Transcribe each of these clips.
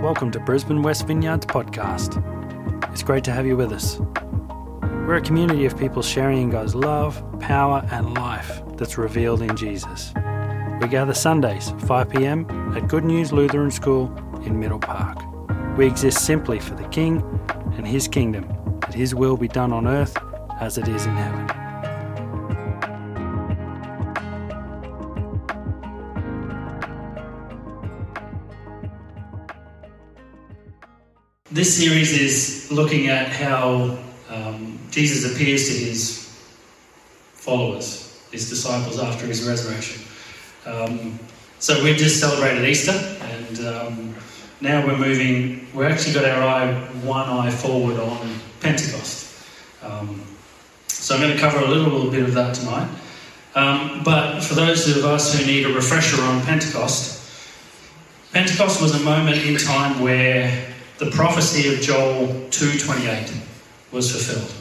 Welcome to Brisbane West Vineyards podcast. It's great to have you with us. We're a community of people sharing in God's love, power, and life that's revealed in Jesus. We gather Sundays, 5 pm, at Good News Lutheran School in Middle Park. We exist simply for the King and His kingdom, that His will be done on earth as it is in heaven. This series is looking at how um, Jesus appears to his followers, his disciples, after his resurrection. Um, so we've just celebrated Easter, and um, now we're moving. We've actually got our eye, one eye forward on Pentecost. Um, so I'm going to cover a little bit of that tonight. Um, but for those of us who need a refresher on Pentecost, Pentecost was a moment in time where the prophecy of Joel 2:28 was fulfilled.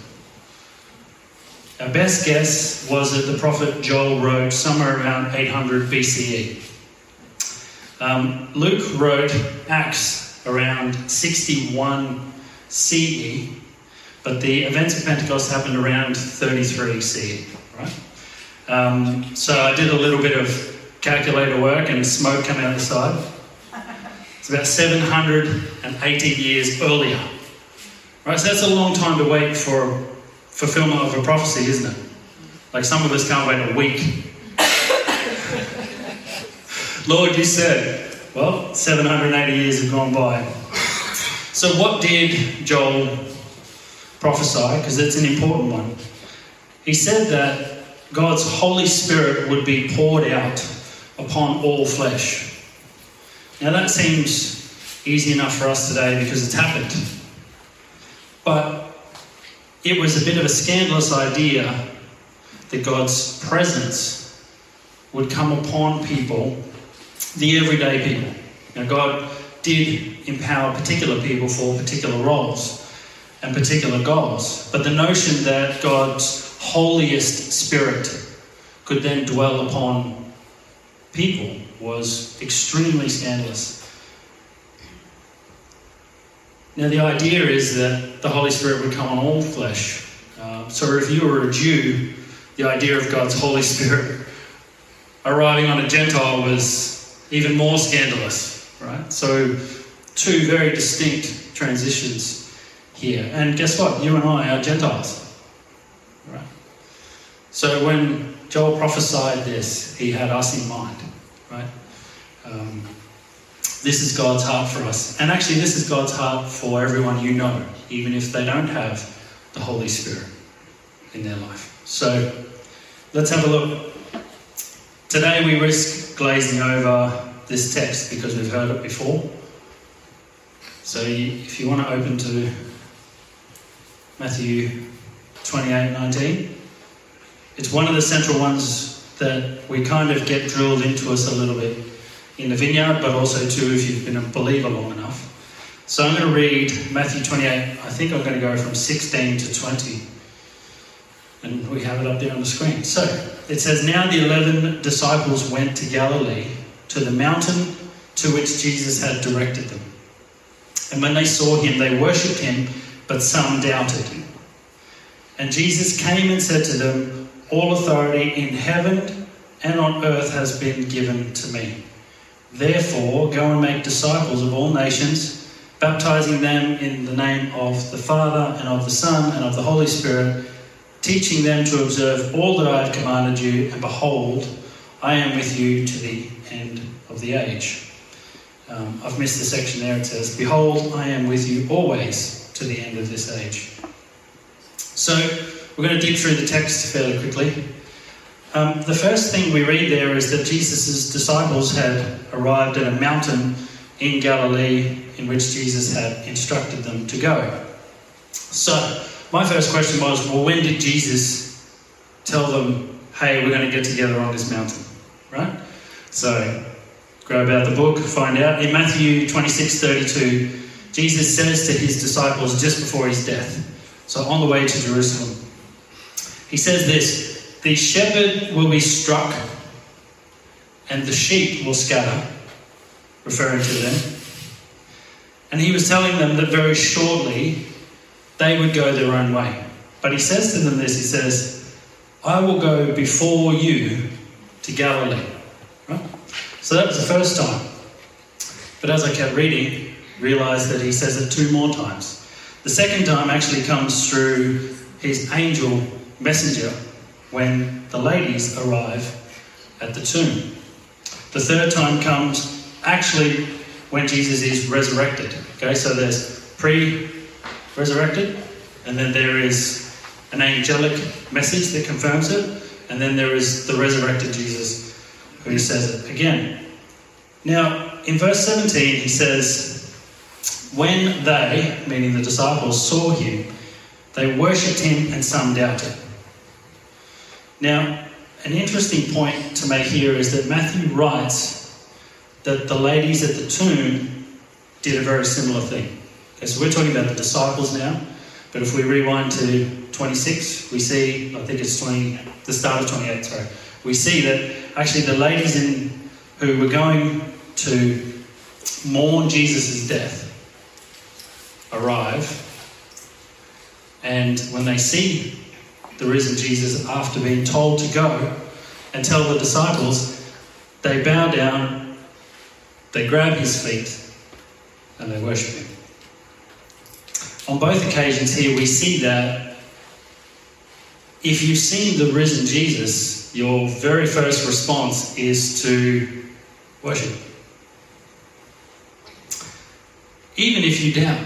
Our best guess was that the prophet Joel wrote somewhere around 800 BCE. Um, Luke wrote Acts around 61 CE, but the events of Pentecost happened around 33 CE, right? Um, so I did a little bit of calculator work and smoke coming out the side. It's about 780 years earlier. Right, so that's a long time to wait for fulfillment of a prophecy, isn't it? Like some of us can't wait a week. Lord, you said, well, 780 years have gone by. So, what did Joel prophesy? Because it's an important one. He said that God's Holy Spirit would be poured out upon all flesh. Now, that seems easy enough for us today because it's happened. But it was a bit of a scandalous idea that God's presence would come upon people, the everyday people. Now, God did empower particular people for particular roles and particular goals, but the notion that God's holiest spirit could then dwell upon people was extremely scandalous. Now, the idea is that the Holy Spirit would come on all flesh. Uh, so, if you were a Jew, the idea of God's Holy Spirit arriving on a Gentile was even more scandalous, right? So, two very distinct transitions here. And guess what? You and I are Gentiles, right? So, when Joel prophesied this, he had us in mind, right? Um, this is God's heart for us. And actually, this is God's heart for everyone you know, even if they don't have the Holy Spirit in their life. So let's have a look. Today, we risk glazing over this text because we've heard it before. So if you want to open to Matthew 28 19, it's one of the central ones that we kind of get drilled into us a little bit in the vineyard, but also too if you've been a believer long enough. So I'm going to read Matthew 28. I think I'm going to go from 16 to 20. And we have it up there on the screen. So it says, Now the eleven disciples went to Galilee, to the mountain to which Jesus had directed them. And when they saw him, they worshipped him, but some doubted. And Jesus came and said to them, All authority in heaven and on earth has been given to me. Therefore, go and make disciples of all nations, baptizing them in the name of the Father, and of the Son, and of the Holy Spirit, teaching them to observe all that I have commanded you, and behold, I am with you to the end of the age. Um, I've missed the section there. It says, Behold, I am with you always to the end of this age. So, we're going to dig through the text fairly quickly. Um, the first thing we read there is that Jesus' disciples had arrived at a mountain in Galilee in which Jesus had instructed them to go. So, my first question was well, when did Jesus tell them, hey, we're going to get together on this mountain? Right? So, grab out the book, find out. In Matthew 26 32, Jesus says to his disciples just before his death, so on the way to Jerusalem, he says this the shepherd will be struck, and the sheep will scatter, referring to them. And he was telling them that very shortly they would go their own way. But he says to them this he says, I will go before you to Galilee. Right? So that was the first time. But as I kept reading, realized that he says it two more times. The second time actually comes through his angel messenger when the ladies arrive at the tomb. The third time comes actually when Jesus is resurrected. Okay, so there's pre resurrected, and then there is an angelic message that confirms it, and then there is the resurrected Jesus who says it again. Now, in verse 17, he says, When they, meaning the disciples, saw him, they worshipped him and some doubted. Now, an interesting point to make here is that Matthew writes that the ladies at the tomb did a very similar thing. Okay, so we're talking about the disciples now, but if we rewind to 26, we see, I think it's 20, the start of 28, sorry, we see that actually the ladies in, who were going to mourn Jesus' death arrive, and when they see the risen Jesus after being told to go and tell the disciples, they bow down, they grab his feet, and they worship him. On both occasions here, we see that if you've seen the risen Jesus, your very first response is to worship. Even if you doubt.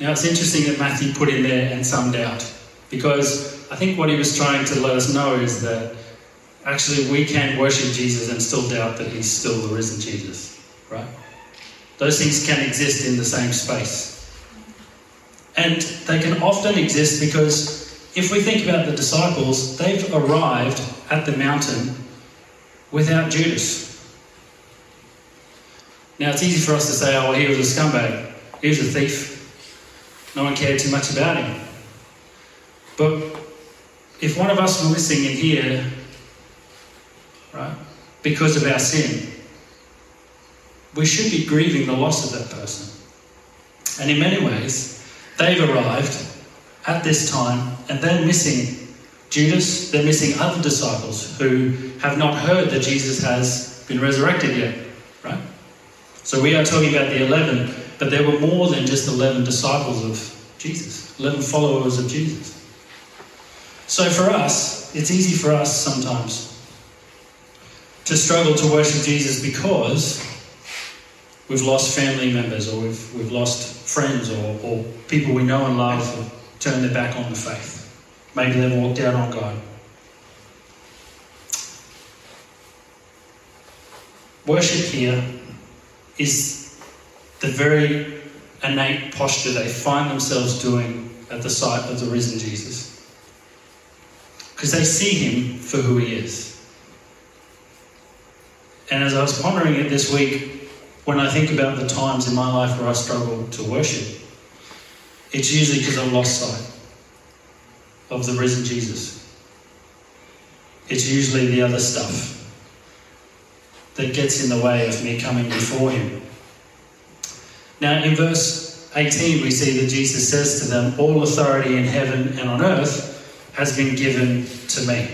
Now, it's interesting that Matthew put in there and some doubt, because I think what he was trying to let us know is that actually we can worship Jesus and still doubt that he's still the risen Jesus, right? Those things can exist in the same space. And they can often exist because if we think about the disciples, they've arrived at the mountain without Judas. Now, it's easy for us to say, oh, he was a scumbag, he was a thief. No one cared too much about him. But if one of us were missing in here, right, because of our sin, we should be grieving the loss of that person. And in many ways, they've arrived at this time and they're missing Judas, they're missing other disciples who have not heard that Jesus has been resurrected yet, right? So we are talking about the 11, but there were more than just 11 disciples of Jesus, 11 followers of Jesus. So for us, it's easy for us sometimes to struggle to worship Jesus because we've lost family members or we've, we've lost friends or, or people we know and love have turned their back on the faith. Maybe they've walked out on God. Worship here is the very innate posture they find themselves doing at the sight of the risen Jesus because they see him for who he is. And as I was pondering it this week, when I think about the times in my life where I struggle to worship, it's usually because I've lost sight of the risen Jesus. It's usually the other stuff that gets in the way of me coming before him. Now, in verse 18, we see that Jesus says to them, All authority in heaven and on earth has been given to me.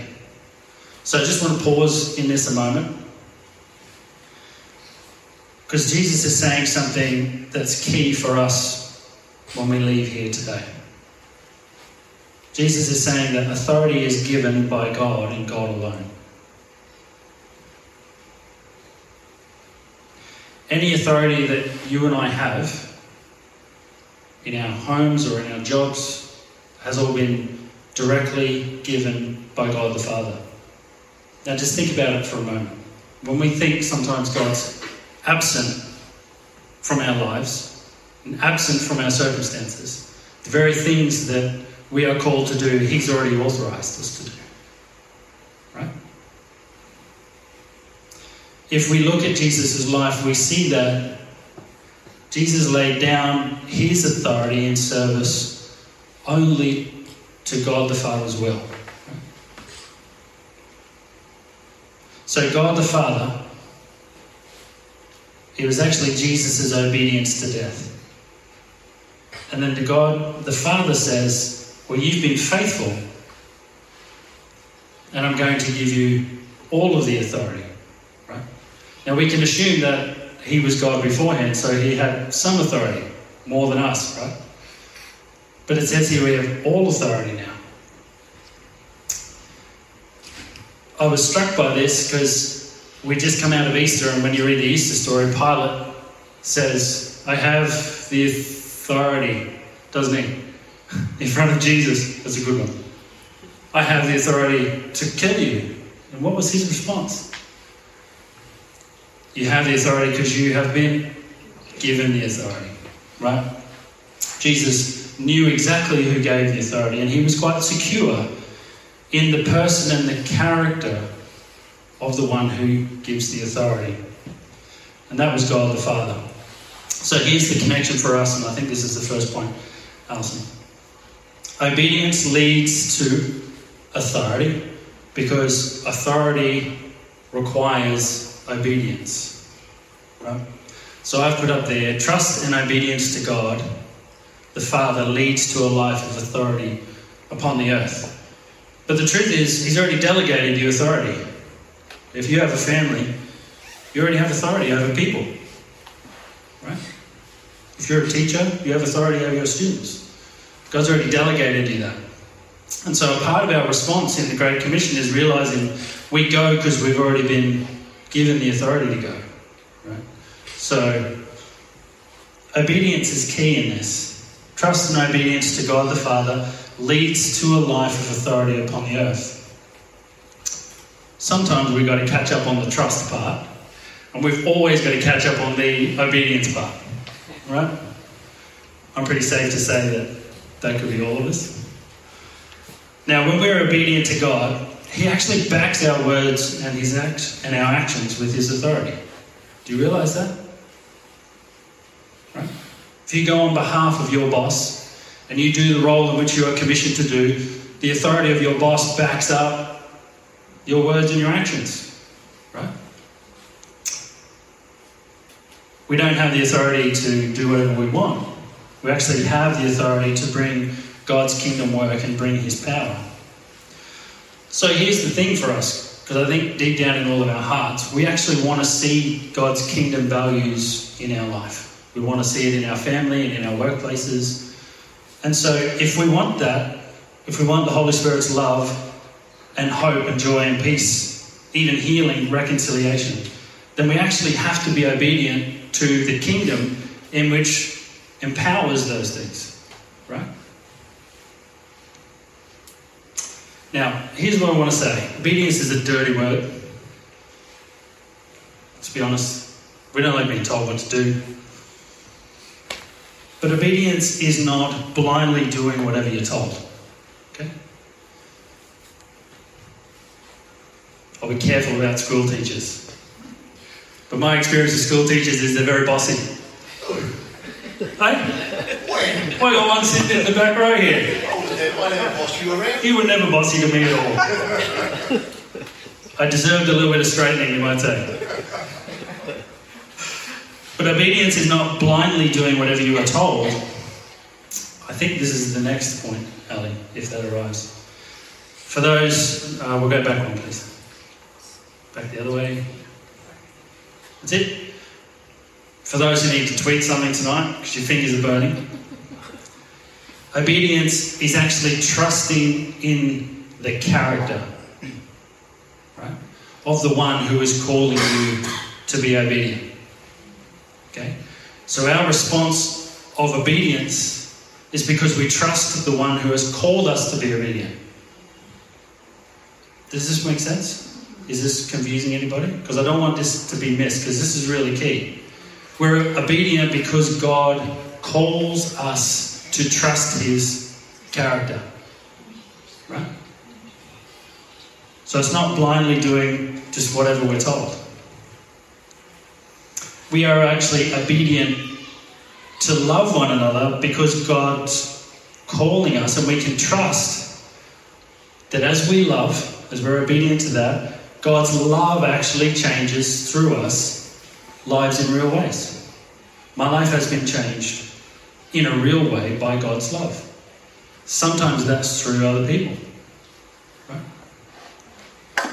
So I just want to pause in this a moment. Because Jesus is saying something that's key for us when we leave here today. Jesus is saying that authority is given by God and God alone. Any authority that you and I have in our homes or in our jobs has all been directly given by God the Father. Now, just think about it for a moment. When we think sometimes God's absent from our lives and absent from our circumstances, the very things that we are called to do, He's already authorized us to do. Right? If we look at Jesus' life, we see that Jesus laid down His authority in service only to God the Father's will. So, God the Father, it was actually Jesus' obedience to death. And then to God, the Father says, Well, you've been faithful, and I'm going to give you all of the authority. Right? Now we can assume that he was God beforehand, so he had some authority, more than us, right? But it says here we have all authority now. I was struck by this because we just come out of Easter, and when you read the Easter story, Pilate says, I have the authority, doesn't he? In front of Jesus. That's a good one. I have the authority to kill you. And what was his response? You have the authority because you have been given the authority, right? Jesus knew exactly who gave the authority, and he was quite secure in the person and the character of the one who gives the authority. And that was God the Father. So here's the connection for us, and I think this is the first point, Alison. Obedience leads to authority because authority requires obedience. Right? So I've put up there trust and obedience to God, the Father, leads to a life of authority upon the earth. But the truth is, He's already delegated you authority. If you have a family, you already have authority over people. Right? If you're a teacher, you have authority over your students. God's already delegated you that. And so, part of our response in the Great Commission is realizing we go because we've already been given the authority to go. Right? So, obedience is key in this. Trust and obedience to God the Father leads to a life of authority upon the earth. Sometimes we've got to catch up on the trust part, and we've always got to catch up on the obedience part. Right? I'm pretty safe to say that that could be all of us. Now, when we're obedient to God, He actually backs our words and His act and our actions with His authority. Do you realize that? If you go on behalf of your boss and you do the role in which you are commissioned to do, the authority of your boss backs up your words and your actions. Right? We don't have the authority to do whatever we want. We actually have the authority to bring God's kingdom work and bring His power. So here's the thing for us, because I think deep down in all of our hearts, we actually want to see God's kingdom values in our life. We want to see it in our family and in our workplaces. And so if we want that, if we want the Holy Spirit's love and hope and joy and peace, even healing, reconciliation, then we actually have to be obedient to the kingdom in which empowers those things, right? Now, here's what I want to say obedience is a dirty word. Let's be honest, we don't like being told what to do. But obedience is not blindly doing whatever you're told. Okay? I'll be careful about school teachers. But my experience with school teachers is they're very bossy. Hey? I got one sitting in the back row here. I never bossed you around. Never bossy to me at all. I deserved a little bit of straightening, you might say. But obedience is not blindly doing whatever you are told. I think this is the next point, Ali, if that arrives. For those, uh, we'll go back one, please. Back the other way. That's it. For those who need to tweet something tonight, because your fingers are burning, obedience is actually trusting in the character right, of the one who is calling you to be obedient. Okay? So our response of obedience is because we trust the one who has called us to be obedient. Does this make sense? Is this confusing anybody? Because I don't want this to be missed, because this is really key. We're obedient because God calls us to trust His character. Right? So it's not blindly doing just whatever we're told. We are actually obedient to love one another because God's calling us, and we can trust that as we love, as we're obedient to that, God's love actually changes through us lives in real ways. My life has been changed in a real way by God's love. Sometimes that's through other people. Right?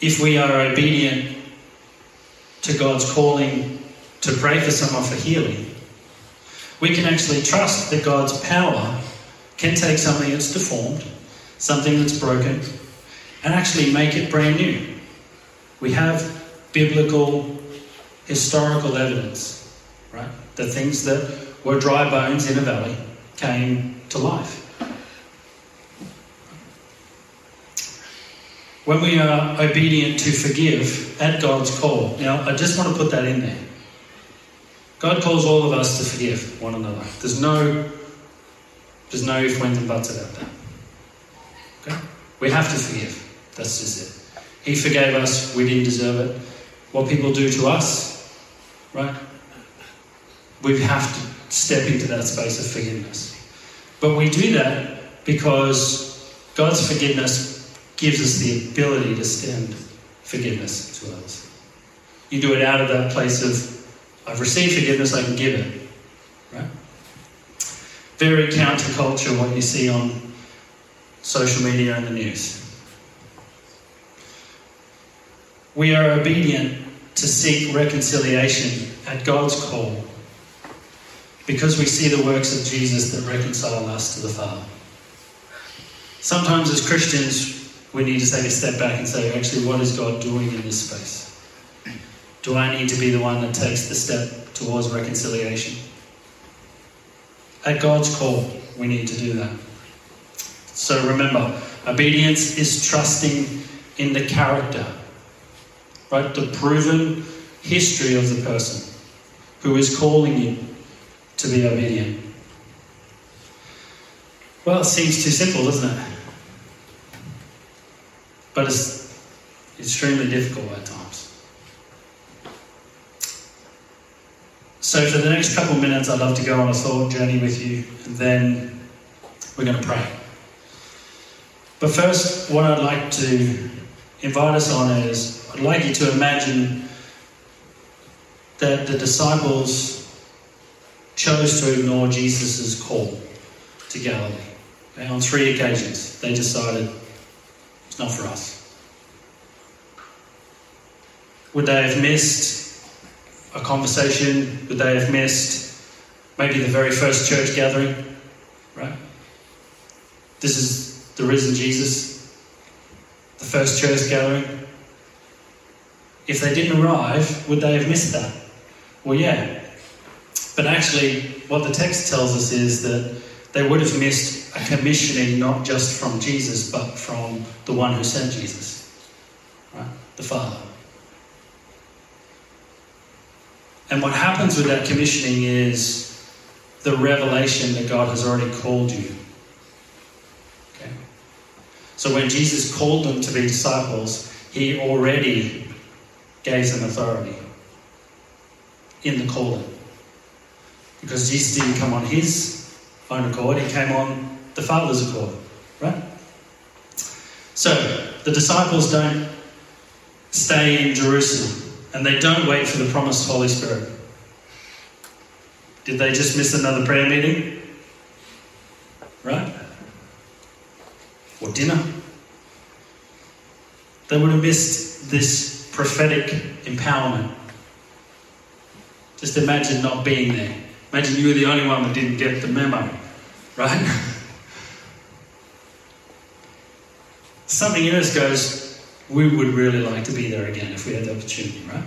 If we are obedient to God's calling to pray for someone for healing, we can actually trust that God's power can take something that's deformed, something that's broken, and actually make it brand new. We have biblical, historical evidence, right? The things that were dry bones in a valley came to life. When we are obedient to forgive at God's call, now I just want to put that in there. God calls all of us to forgive one another. There's no, there's no if, whens, and buts about that. Okay? We have to forgive. That's just it. He forgave us. We didn't deserve it. What people do to us, right? We have to step into that space of forgiveness. But we do that because God's forgiveness gives us the ability to extend forgiveness to others. You do it out of that place of, I've received forgiveness, I can give it. Right? Very counterculture what you see on social media and the news. We are obedient to seek reconciliation at God's call because we see the works of Jesus that reconcile us to the Father. Sometimes, as Christians, we need to take a step back and say, actually, what is God doing in this space? Do I need to be the one that takes the step towards reconciliation? At God's call, we need to do that. So remember, obedience is trusting in the character, right? The proven history of the person who is calling you to be obedient. Well, it seems too simple, doesn't it? But it's extremely difficult at times. So, for the next couple of minutes, I'd love to go on a thought journey with you, and then we're going to pray. But first, what I'd like to invite us on is I'd like you to imagine that the disciples chose to ignore Jesus' call to Galilee. Okay, on three occasions, they decided it's not for us. Would they have missed a conversation? Would they have missed maybe the very first church gathering? Right? This is the risen Jesus, the first church gathering. If they didn't arrive, would they have missed that? Well, yeah, but actually, what the text tells us is that they would have missed a commissioning not just from Jesus, but from the one who sent Jesus, right? The Father. And what happens with that commissioning is the revelation that God has already called you. Okay? So when Jesus called them to be disciples, he already gave them authority in the calling. Because Jesus didn't come on his own accord, he came on the Father's accord, right? So, the disciples don't stay in Jerusalem and they don't wait for the promised Holy Spirit. Did they just miss another prayer meeting? Right? Or dinner? They would have missed this prophetic empowerment. Just imagine not being there. Imagine you were the only one that didn't get the memo, right? Something in us goes, we would really like to be there again if we had the opportunity, right?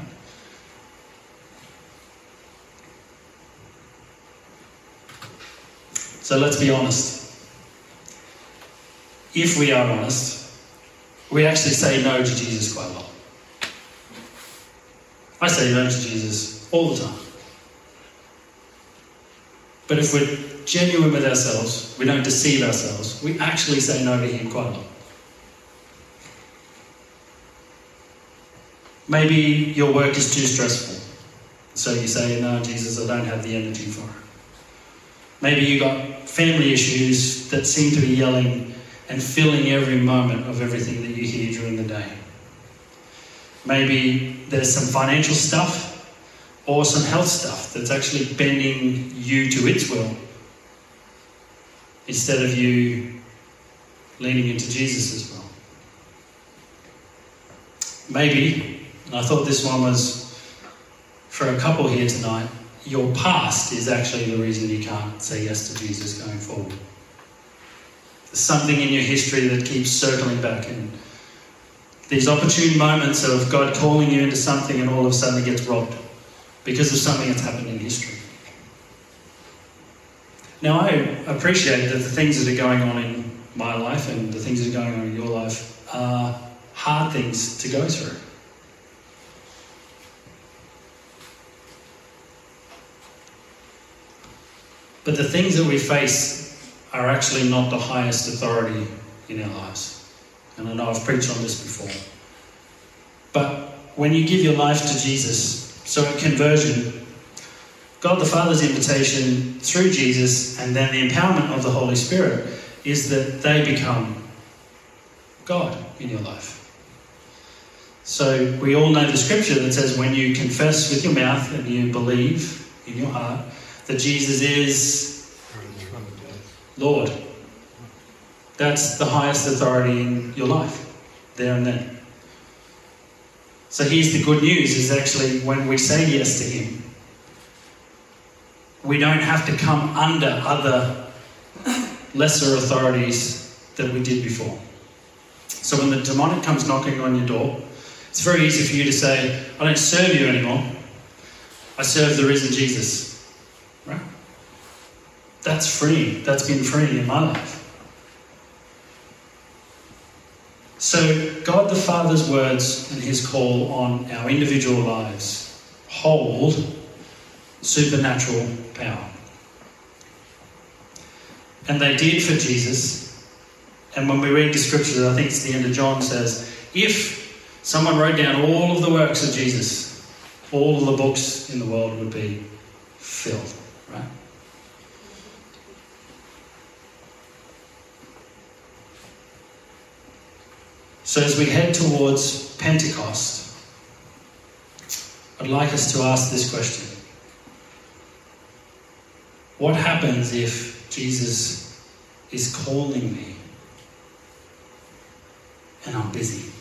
So let's be honest. If we are honest, we actually say no to Jesus quite a lot. I say no to Jesus all the time. But if we're genuine with ourselves, we don't deceive ourselves, we actually say no to Him quite a lot. Maybe your work is too stressful. So you say, No, Jesus, I don't have the energy for it. Maybe you've got family issues that seem to be yelling and filling every moment of everything that you hear during the day. Maybe there's some financial stuff or some health stuff that's actually bending you to its will instead of you leaning into Jesus as well. Maybe, and I thought this one was for a couple here tonight, your past is actually the reason you can't say yes to Jesus going forward. There's something in your history that keeps circling back and these opportune moments of God calling you into something and all of a sudden it gets robbed because of something that's happened in history. Now, I appreciate that the things that are going on in my life and the things that are going on in your life are hard things to go through. But the things that we face are actually not the highest authority in our lives. And I know I've preached on this before. But when you give your life to Jesus, so at conversion, God the Father's invitation through Jesus and then the empowerment of the Holy Spirit is that they become God in your life. So we all know the scripture that says when you confess with your mouth and you believe in your heart that Jesus is Lord. That's the highest authority in your life, there and then. So here's the good news is actually when we say yes to him, we don't have to come under other lesser authorities than we did before. So when the demonic comes knocking on your door, it's very easy for you to say, I don't serve you anymore. I serve the risen Jesus. That's free. That's been free in my life. So, God the Father's words and his call on our individual lives hold supernatural power. And they did for Jesus. And when we read the scriptures, I think it's the end of John says, if someone wrote down all of the works of Jesus, all of the books in the world would be filled, right? So, as we head towards Pentecost, I'd like us to ask this question What happens if Jesus is calling me and I'm busy?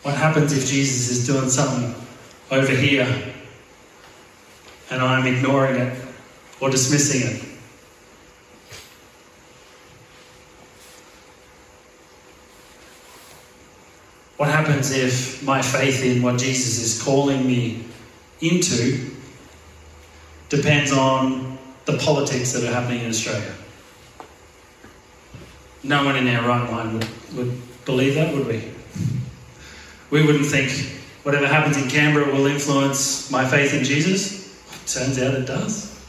What happens if Jesus is doing something over here and I'm ignoring it or dismissing it? What happens if my faith in what Jesus is calling me into depends on the politics that are happening in Australia? No one in our right mind would, would believe that, would we? We wouldn't think whatever happens in Canberra will influence my faith in Jesus. Turns out it does.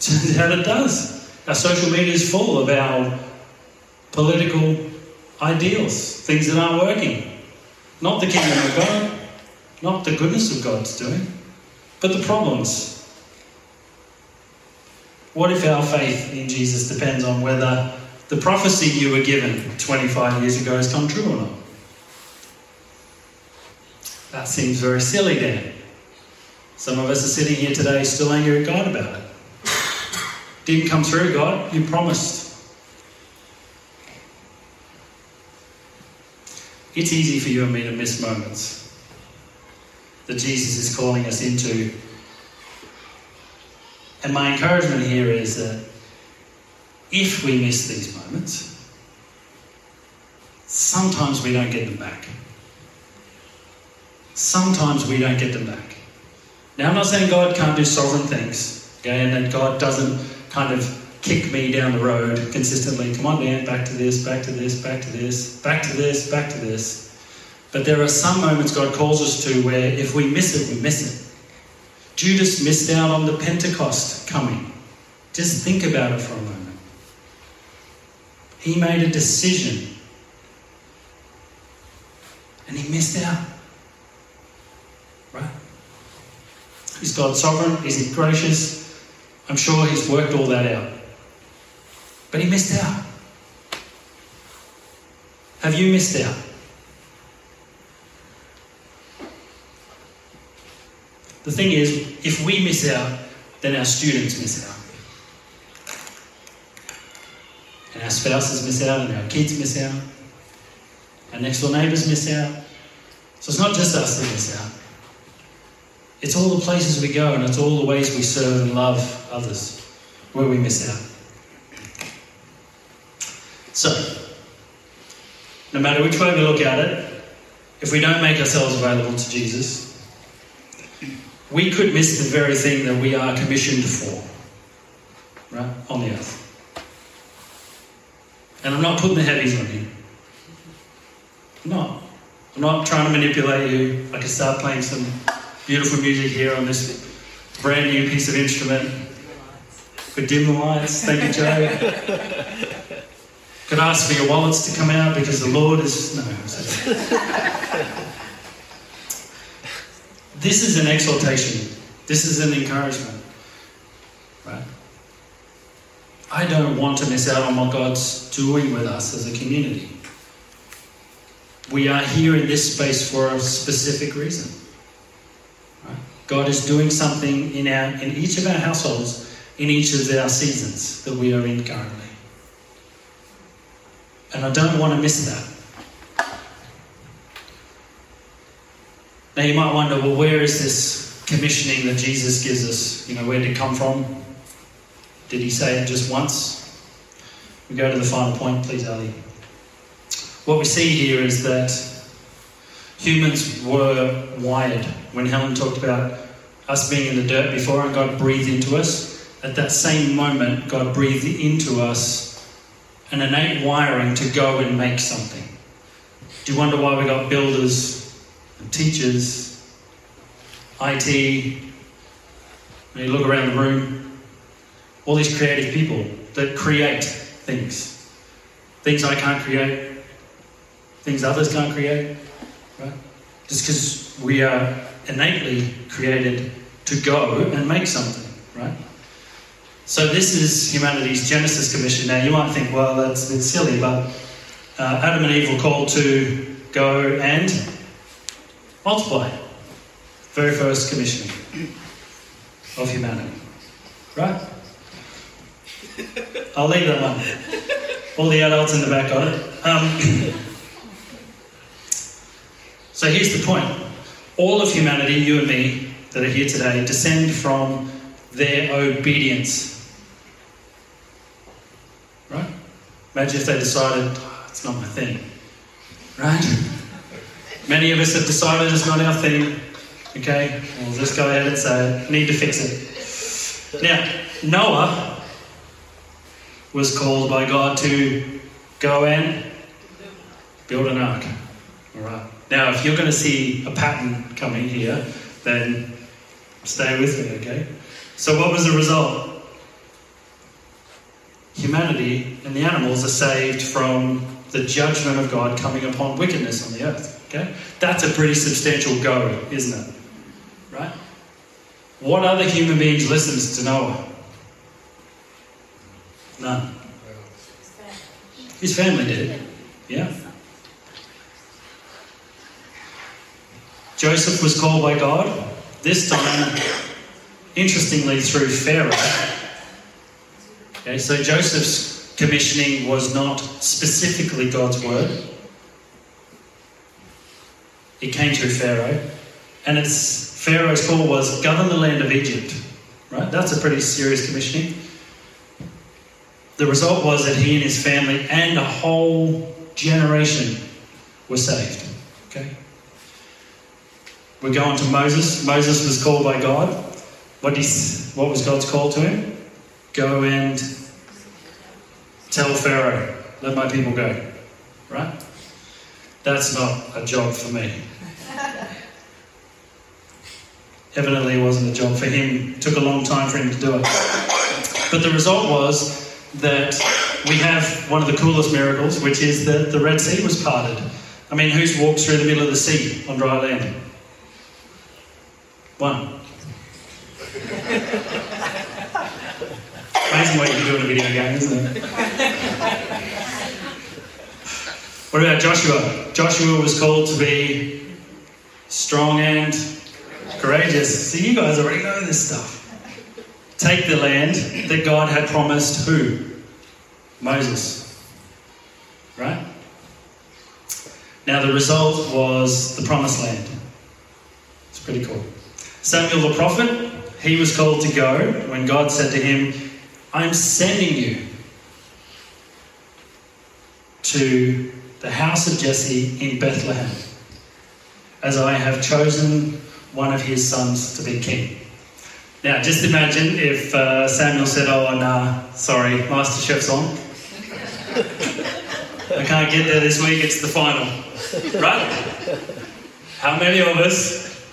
Turns out it does. Our social media is full of our political ideals, things that aren't working. Not the kingdom of God, not the goodness of God's doing, but the problems. What if our faith in Jesus depends on whether the prophecy you were given 25 years ago has come true or not? That seems very silly then. Some of us are sitting here today still angry at God about it. Didn't come through, God. You promised. It's easy for you and me to miss moments that Jesus is calling us into. And my encouragement here is that if we miss these moments, sometimes we don't get them back. Sometimes we don't get them back. Now, I'm not saying God can't do sovereign things, okay, and that God doesn't kind of kick me down the road consistently. Come on, Dan, back to this, back to this, back to this, back to this, back to this. But there are some moments God calls us to where if we miss it, we miss it. Judas missed out on the Pentecost coming. Just think about it for a moment. He made a decision and he missed out. Right? Is God sovereign? Is he gracious? I'm sure he's worked all that out. But he missed out. Have you missed out? The thing is, if we miss out, then our students miss out. And our spouses miss out, and our kids miss out. Our next door neighbours miss out. So it's not just us that miss out. It's all the places we go and it's all the ways we serve and love others where we miss out. So, no matter which way we look at it, if we don't make ourselves available to Jesus, we could miss the very thing that we are commissioned for, right, on the earth. And I'm not putting the heavies on you. I'm not. I'm not trying to manipulate you. I can start playing some beautiful music here on this brand new piece of instrument. Could dim the lights. Thank you, Joe. Could ask for your wallets to come out because the Lord is. No. this is an exhortation. This is an encouragement. Right? I don't want to miss out on what God's doing with us as a community. We are here in this space for a specific reason. God is doing something in our in each of our households, in each of our seasons that we are in currently. And I don't want to miss that. Now you might wonder, well, where is this commissioning that Jesus gives us? You know, where did it come from? Did he say it just once? We go to the final point, please, Ali. What we see here is that humans were wired. When Helen talked about us being in the dirt before and God breathed into us, at that same moment, God breathed into us an innate wiring to go and make something. Do you wonder why we got builders and teachers, IT? When you look around the room, all these creative people that create things. Things I can't create, things others can't create, right? Just because we are innately created to go and make something, right? So this is humanity's Genesis commission. Now you might think, well, that's a bit silly, but uh, Adam and Eve were called to go and multiply. Very first commissioning of humanity, right? I'll leave that one. All the adults in the back got it. Um, so here's the point: all of humanity, you and me, that are here today, descend from their obedience Imagine if they decided, oh, it's not my thing. Right? Many of us have decided it's not our thing. Okay, we'll just go ahead and say, need to fix it. Now, Noah was called by God to go and build an ark. All right. Now, if you're going to see a pattern coming here, then stay with me, okay? So, what was the result? Humanity and the animals are saved from the judgment of God coming upon wickedness on the earth. Okay? That's a pretty substantial go, isn't it? Right? What other human beings listens to Noah? None. His family did. Yeah. Joseph was called by God, this time, interestingly, through Pharaoh Okay, so Joseph's commissioning was not specifically God's word. It came through Pharaoh. And its Pharaoh's call was govern the land of Egypt. Right? That's a pretty serious commissioning. The result was that he and his family and a whole generation were saved. Okay? We go on to Moses. Moses was called by God. What, what was God's call to him? Go and tell Pharaoh, let my people go. Right? That's not a job for me. Evidently, it wasn't a job for him. It took a long time for him to do it. But the result was that we have one of the coolest miracles, which is that the Red Sea was parted. I mean, who's walked through the middle of the sea on dry land? One. Amazing what you do in a video game, isn't it? what about Joshua? Joshua was called to be strong and Courageous. So you guys already know this stuff. Take the land that God had promised who? Moses. Right? Now the result was the promised land. It's pretty cool. Samuel the prophet, he was called to go when God said to him, I'm sending you to the house of Jesse in Bethlehem, as I have chosen one of his sons to be king. Now, just imagine if uh, Samuel said, Oh, nah, sorry, Master Chef's on. I can't get there this week, it's the final. Right? How many of us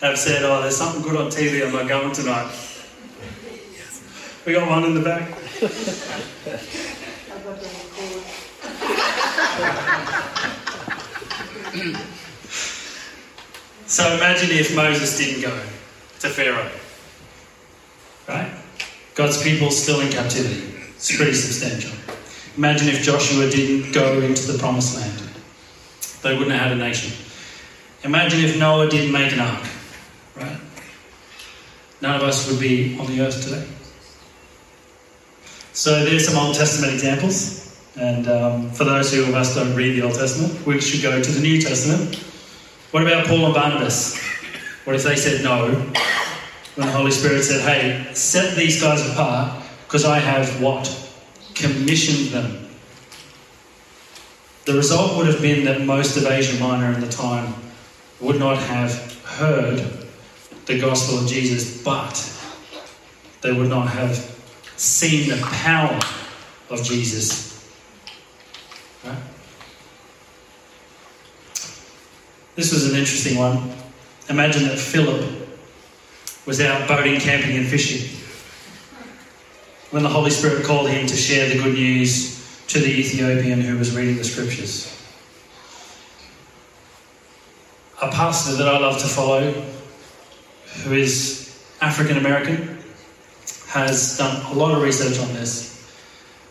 have said, Oh, there's something good on TV, I'm not going tonight? We got one in the back. so imagine if Moses didn't go to Pharaoh. Right? God's people still in captivity. It's pretty substantial. Imagine if Joshua didn't go into the promised land. They wouldn't have had a nation. Imagine if Noah didn't make an ark. Right? None of us would be on the earth today. So there's some Old Testament examples. And um, for those who of us don't read the Old Testament, we should go to the New Testament. What about Paul and Barnabas? What if they said no when the Holy Spirit said, hey, set these guys apart because I have what? Commissioned them. The result would have been that most of Asia Minor in the time would not have heard the gospel of Jesus, but they would not have seen the power of Jesus. This was an interesting one. Imagine that Philip was out boating, camping, and fishing when the Holy Spirit called him to share the good news to the Ethiopian who was reading the scriptures. A pastor that I love to follow, who is African American, has done a lot of research on this.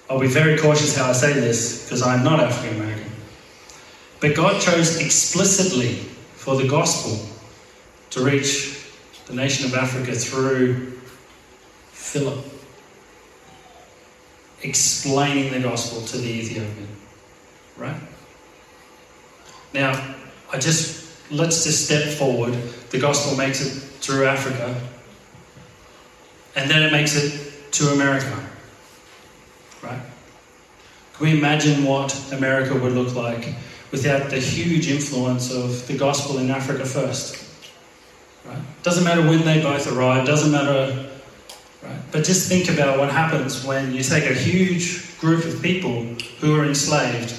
I'll be very cautious how I say this because I'm not African American. But God chose explicitly for the gospel to reach the nation of Africa through Philip, explaining the gospel to the Ethiopian. Right? Now, I just let's just step forward. The gospel makes it through Africa, and then it makes it to America. Right? Can we imagine what America would look like without the huge influence of the gospel in Africa first? Right? Doesn't matter when they both arrive, doesn't matter. Right? But just think about what happens when you take a huge group of people who are enslaved,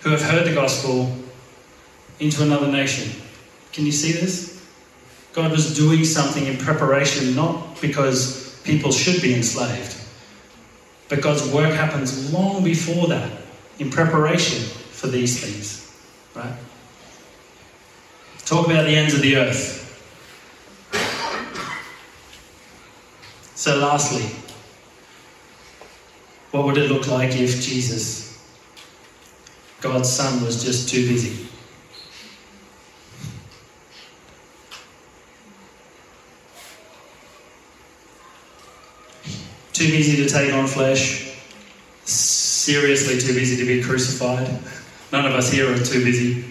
who have heard the gospel, into another nation. Can you see this? God was doing something in preparation, not because people should be enslaved, but God's work happens long before that, in preparation for these things. Right? Talk about the ends of the earth. So, lastly, what would it look like if Jesus, God's Son, was just too busy? Too busy to take on flesh, seriously too busy to be crucified. None of us here are too busy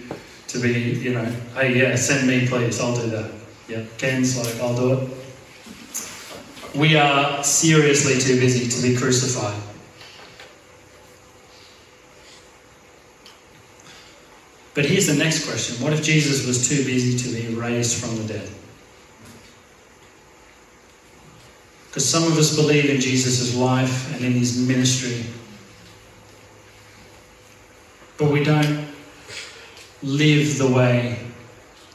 to be, you know, hey, yeah, send me, please, I'll do that. Yeah, Ken's like, I'll do it. We are seriously too busy to be crucified. But here's the next question What if Jesus was too busy to be raised from the dead? Because some of us believe in Jesus' life and in his ministry, but we don't live the way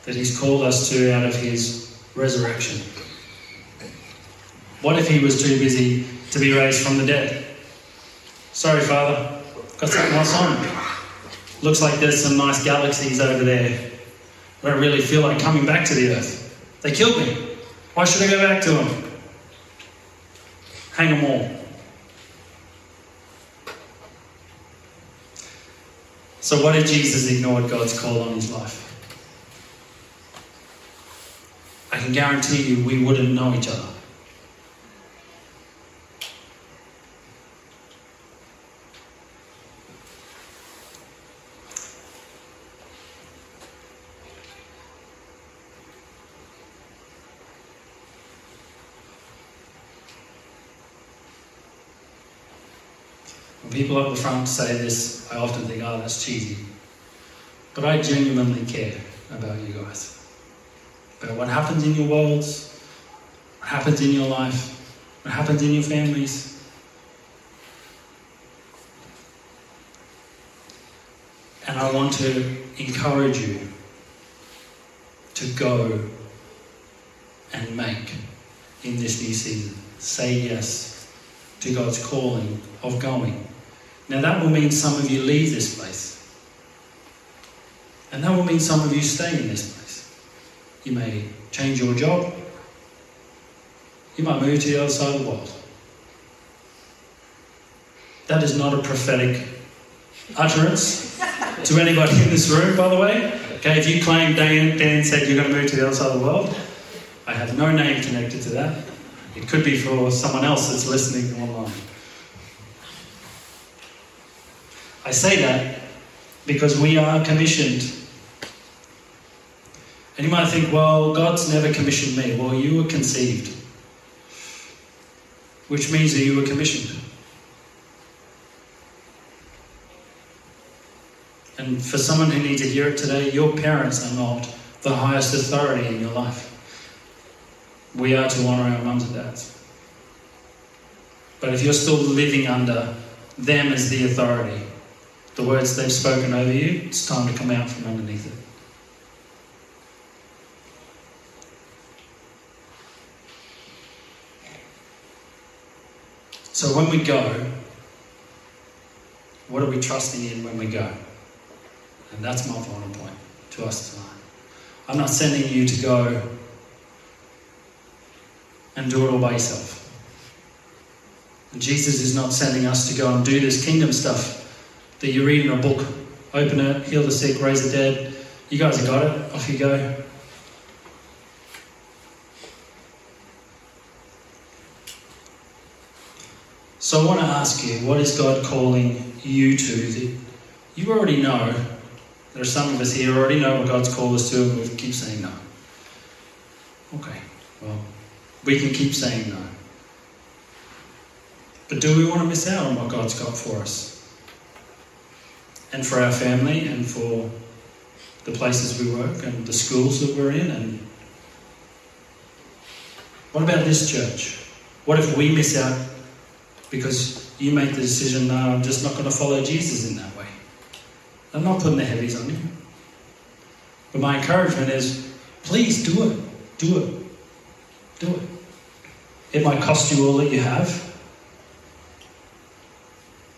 that he's called us to out of his resurrection. What if he was too busy to be raised from the dead? Sorry, Father, got something else on. Looks like there's some nice galaxies over there. I don't really feel like coming back to the earth. They killed me. Why should I go back to them? Hang them all. So, what if Jesus ignored God's call on his life? I can guarantee you we wouldn't know each other. When people up the front say this, I often think, oh, that's cheesy. But I genuinely care about you guys. About what happens in your worlds, what happens in your life, what happens in your families. And I want to encourage you to go and make in this new season. Say yes to God's calling of going. Now, that will mean some of you leave this place. And that will mean some of you stay in this place. You may change your job. You might move to the other side of the world. That is not a prophetic utterance to anybody in this room, by the way. Okay, if you claim Dan, Dan said you're going to move to the other side of the world, I have no name connected to that. It could be for someone else that's listening online. I say that because we are commissioned. And you might think, well, God's never commissioned me. Well, you were conceived, which means that you were commissioned. And for someone who needs to hear it today, your parents are not the highest authority in your life. We are to honour our mums and dads. But if you're still living under them as the authority, the words they've spoken over you, it's time to come out from underneath it. So when we go, what are we trusting in when we go? And that's my final point to us tonight. I'm not sending you to go and do it all by yourself. And Jesus is not sending us to go and do this kingdom stuff that you read in a book. Open it, heal the sick, raise the dead. You guys have got it. Off you go. So I want to ask you, what is God calling you to? That you already know. There are some of us here already know what God's called us to, and we keep saying no. Okay, well, we can keep saying no. But do we want to miss out on what God's got for us? And for our family and for the places we work and the schools that we're in and what about this church? What if we miss out because you make the decision, no, I'm just not going to follow Jesus in that way? I'm not putting the heavies on you. But my encouragement is please do it. Do it. Do it. It might cost you all that you have.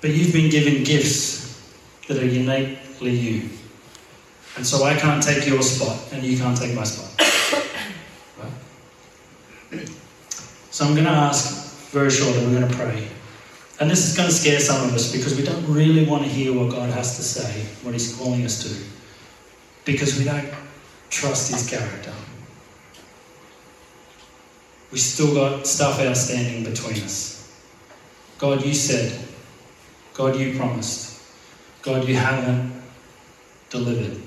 But you've been given gifts that are uniquely you. And so I can't take your spot, and you can't take my spot. Right? So I'm going to ask very shortly, we're going to pray. And this is going to scare some of us because we don't really want to hear what God has to say, what He's calling us to, because we don't trust His character. We still got stuff outstanding between us. God, you said. God, you promised. God, you haven't delivered.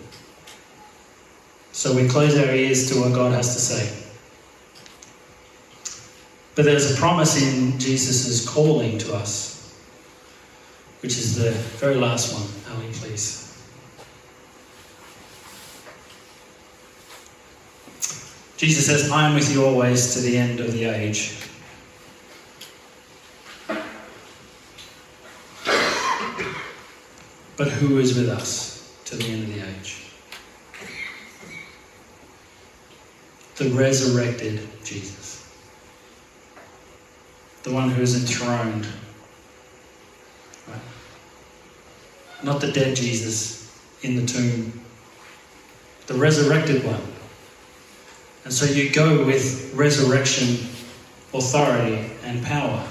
So we close our ears to what God has to say. But there's a promise in Jesus' calling to us, which is the very last one. Ali, please. Jesus says, I am with you always to the end of the age. But who is with us to the end of the age? The resurrected Jesus. The one who is enthroned. Right? Not the dead Jesus in the tomb. The resurrected one. And so you go with resurrection authority and power.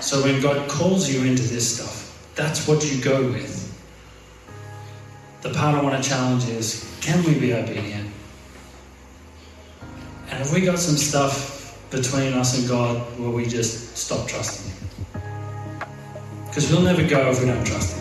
So when God calls you into this stuff, that's what you go with. The part I want to challenge is can we be obedient? And have we got some stuff between us and God where we just stop trusting Him? Because we'll never go if we don't trust Him.